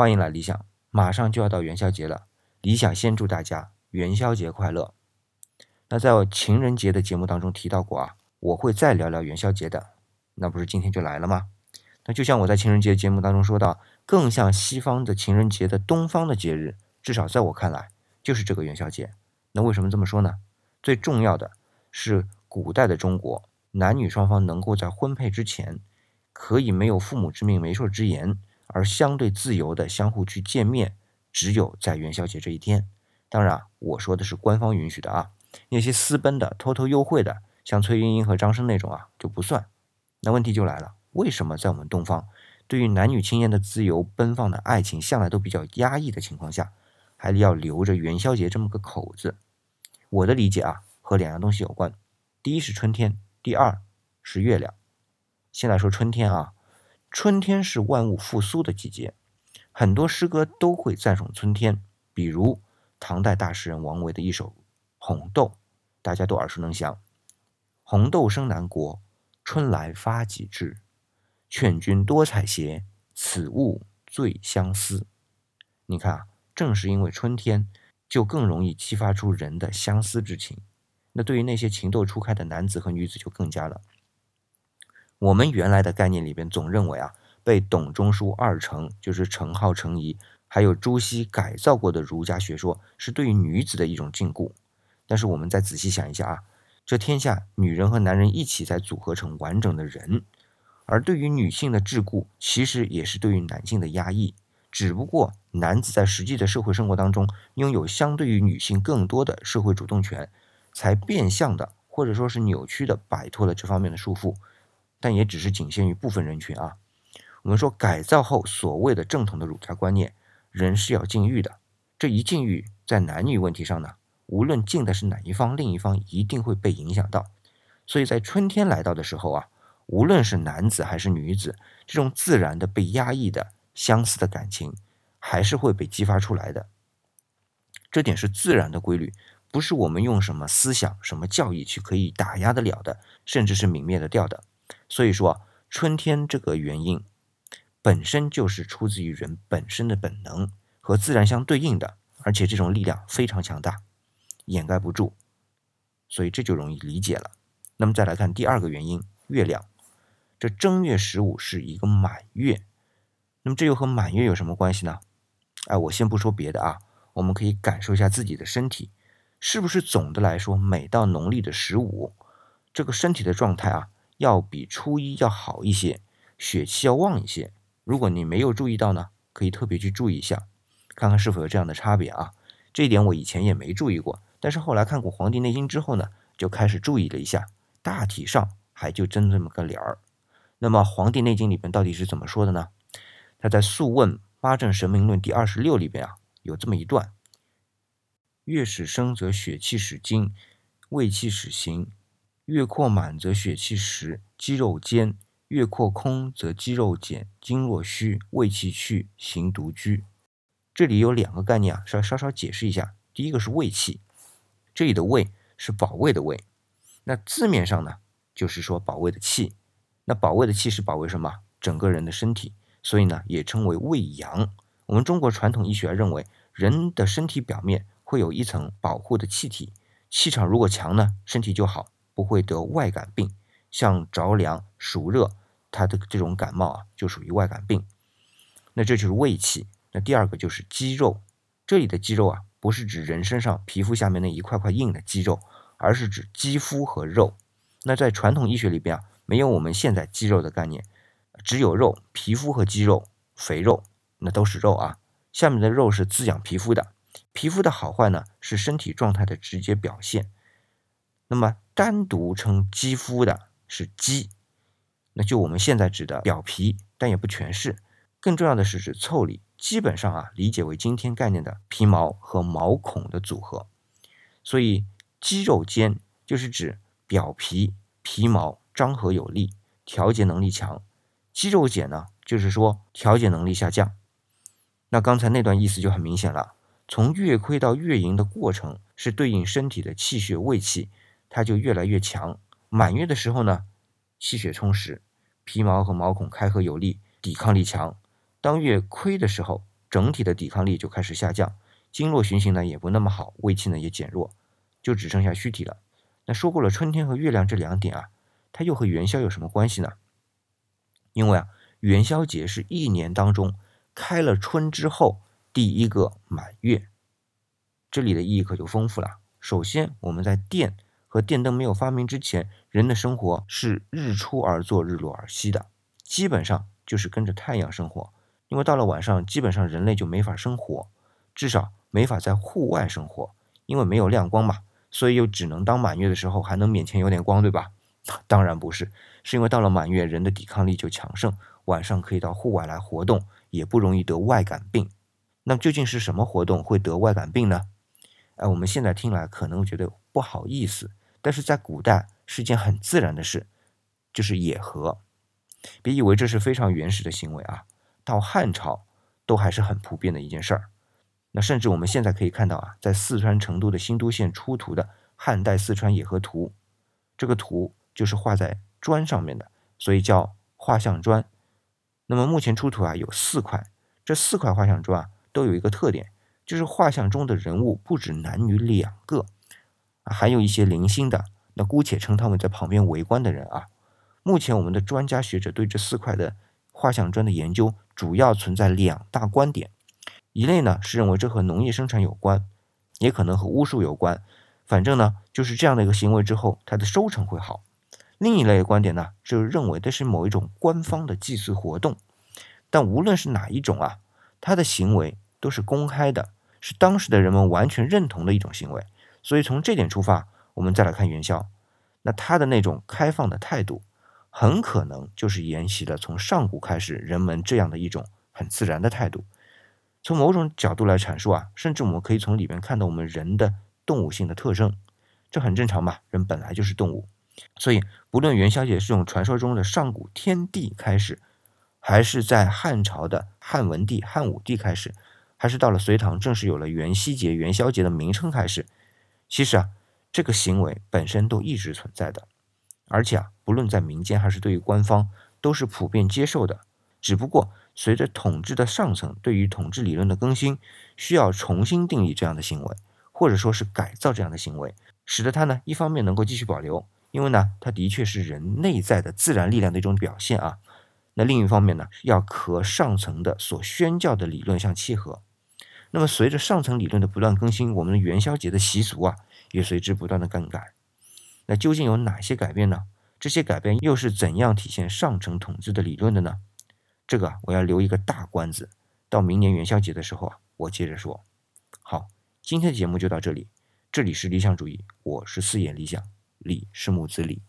欢迎来理想，马上就要到元宵节了，理想先祝大家元宵节快乐。那在我情人节的节目当中提到过啊，我会再聊聊元宵节的，那不是今天就来了吗？那就像我在情人节节目当中说到，更像西方的情人节的东方的节日，至少在我看来就是这个元宵节。那为什么这么说呢？最重要的是古代的中国，男女双方能够在婚配之前，可以没有父母之命媒妁之言，而相对自由的相互去见面，只有在元宵节这一天。当然，我说的是官方允许的啊。那些私奔的、偷偷幽会的，像崔莺莺和张生那种啊，就不算。那问题就来了，为什么在我们东方，对于男女青年的自由奔放的爱情，向来都比较压抑的情况下，还要留着元宵节这么个口子？我的理解啊，和两样东西有关。第一是春天，第二是月亮。先来说春天啊，春天是万物复苏的季节，很多诗歌都会赞颂春天，比如唐代大诗人王维的一首。红豆，大家都耳熟能详。红豆生南国，春来发几枝。劝君多采撷，此物最相思。你看啊，正是因为春天，就更容易激发出人的相思之情。那对于那些情窦初开的男子和女子就更加了。我们原来的概念里边总认为啊，被董仲舒二程，就是程颢、程颐，还有朱熹改造过的儒家学说，是对于女子的一种禁锢。但是我们再仔细想一下啊，这天下女人和男人一起才组合成完整的人，而对于女性的桎梏，其实也是对于男性的压抑。只不过男子在实际的社会生活当中，拥有相对于女性更多的社会主动权，才变相的或者说是扭曲的摆脱了这方面的束缚。但也只是仅限于部分人群啊。我们说改造后所谓的正统的儒家观念，人是要禁欲的。这一禁欲在男女问题上呢？无论禁的是哪一方，另一方一定会被影响到。所以在春天来到的时候啊，无论是男子还是女子，这种自然的被压抑的相似的感情，还是会被激发出来的。这点是自然的规律，不是我们用什么思想、什么教义去可以打压得了的，甚至是泯灭得掉的。所以说，春天这个原因本身就是出自于人本身的本能和自然相对应的，而且这种力量非常强大。掩盖不住，所以这就容易理解了。那么再来看第二个原因，月亮。这正月十五是一个满月，那么这又和满月有什么关系呢？哎，我先不说别的啊，我们可以感受一下自己的身体，是不是总的来说，每到农历的十五，这个身体的状态啊，要比初一要好一些，血气要旺一些。如果你没有注意到呢，可以特别去注意一下，看看是否有这样的差别啊。这一点我以前也没注意过。但是后来看过《黄帝内经》之后呢，就开始注意了一下，大体上还就真这么个理儿。那么《黄帝内经》里边到底是怎么说的呢？他在《素问·八正神明论》第二十六里边啊，有这么一段：月始生则血气始精，胃气始行；月扩满则血气实，肌肉坚；月扩空则肌肉减，经络虚，胃气去，行独居。这里有两个概念啊，稍稍稍解释一下。第一个是胃气。这里的胃是保卫的卫，那字面上呢，就是说保卫的气。那保卫的气是保卫什么？整个人的身体，所以呢，也称为胃阳。我们中国传统医学认为，人的身体表面会有一层保护的气体，气场如果强呢，身体就好，不会得外感病，像着凉、暑热，它的这种感冒啊，就属于外感病。那这就是胃气。那第二个就是肌肉，这里的肌肉啊。不是指人身上皮肤下面那一块块硬的肌肉，而是指肌肤和肉。那在传统医学里边啊，没有我们现在肌肉的概念，只有肉、皮肤和肌肉、肥肉，那都是肉啊。下面的肉是滋养皮肤的，皮肤的好坏呢，是身体状态的直接表现。那么单独称肌肤的是肌，那就我们现在指的表皮，但也不全是。更重要的是指腠理。基本上啊，理解为今天概念的皮毛和毛孔的组合，所以肌肉坚就是指表皮皮毛张合有力，调节能力强；肌肉减呢，就是说调节能力下降。那刚才那段意思就很明显了，从月亏到月盈的过程是对应身体的气血胃气，它就越来越强。满月的时候呢，气血充实，皮毛和毛孔开合有力，抵抗力强。当月亏的时候，整体的抵抗力就开始下降，经络循行呢也不那么好，胃气呢也减弱，就只剩下虚体了。那说过了春天和月亮这两点啊，它又和元宵有什么关系呢？因为啊，元宵节是一年当中开了春之后第一个满月，这里的意义可就丰富了。首先，我们在电和电灯没有发明之前，人的生活是日出而作，日落而息的，基本上就是跟着太阳生活。因为到了晚上，基本上人类就没法生活，至少没法在户外生活，因为没有亮光嘛，所以又只能当满月的时候还能勉强有点光，对吧？当然不是，是因为到了满月，人的抵抗力就强盛，晚上可以到户外来活动，也不容易得外感病。那究竟是什么活动会得外感病呢？哎，我们现在听来可能觉得不好意思，但是在古代是件很自然的事，就是野合。别以为这是非常原始的行为啊，到汉朝都还是很普遍的一件事儿。那甚至我们现在可以看到啊，在四川成都的新都县出土的汉代四川野合图，这个图就是画在砖上面的，所以叫画像砖。那么目前出土啊有四块，这四块画像砖啊都有一个特点。就是画像中的人物不止男女两个，还有一些零星的，那姑且称他们在旁边围观的人啊。目前我们的专家学者对这四块的画像砖的研究，主要存在两大观点：一类呢是认为这和农业生产有关，也可能和巫术有关，反正呢就是这样的一个行为之后，它的收成会好；另一类观点呢，就是认为这是某一种官方的祭祀活动。但无论是哪一种啊，他的行为都是公开的。是当时的人们完全认同的一种行为，所以从这点出发，我们再来看元宵，那他的那种开放的态度，很可能就是沿袭了从上古开始人们这样的一种很自然的态度。从某种角度来阐述啊，甚至我们可以从里面看到我们人的动物性的特征，这很正常嘛，人本来就是动物。所以不论元宵节是从传说中的上古天地开始，还是在汉朝的汉文帝、汉武帝开始。还是到了隋唐，正式有了元夕节、元宵节的名称开始。其实啊，这个行为本身都一直存在的，而且啊，不论在民间还是对于官方，都是普遍接受的。只不过随着统治的上层对于统治理论的更新，需要重新定义这样的行为，或者说是改造这样的行为，使得它呢，一方面能够继续保留，因为呢，它的确是人内在的自然力量的一种表现啊。那另一方面呢，要和上层的所宣教的理论相契合。那么，随着上层理论的不断更新，我们的元宵节的习俗啊，也随之不断的更改。那究竟有哪些改变呢？这些改变又是怎样体现上层统治的理论的呢？这个我要留一个大关子，到明年元宵节的时候啊，我接着说。好，今天的节目就到这里。这里是理想主义，我是四眼理想，理是木子李。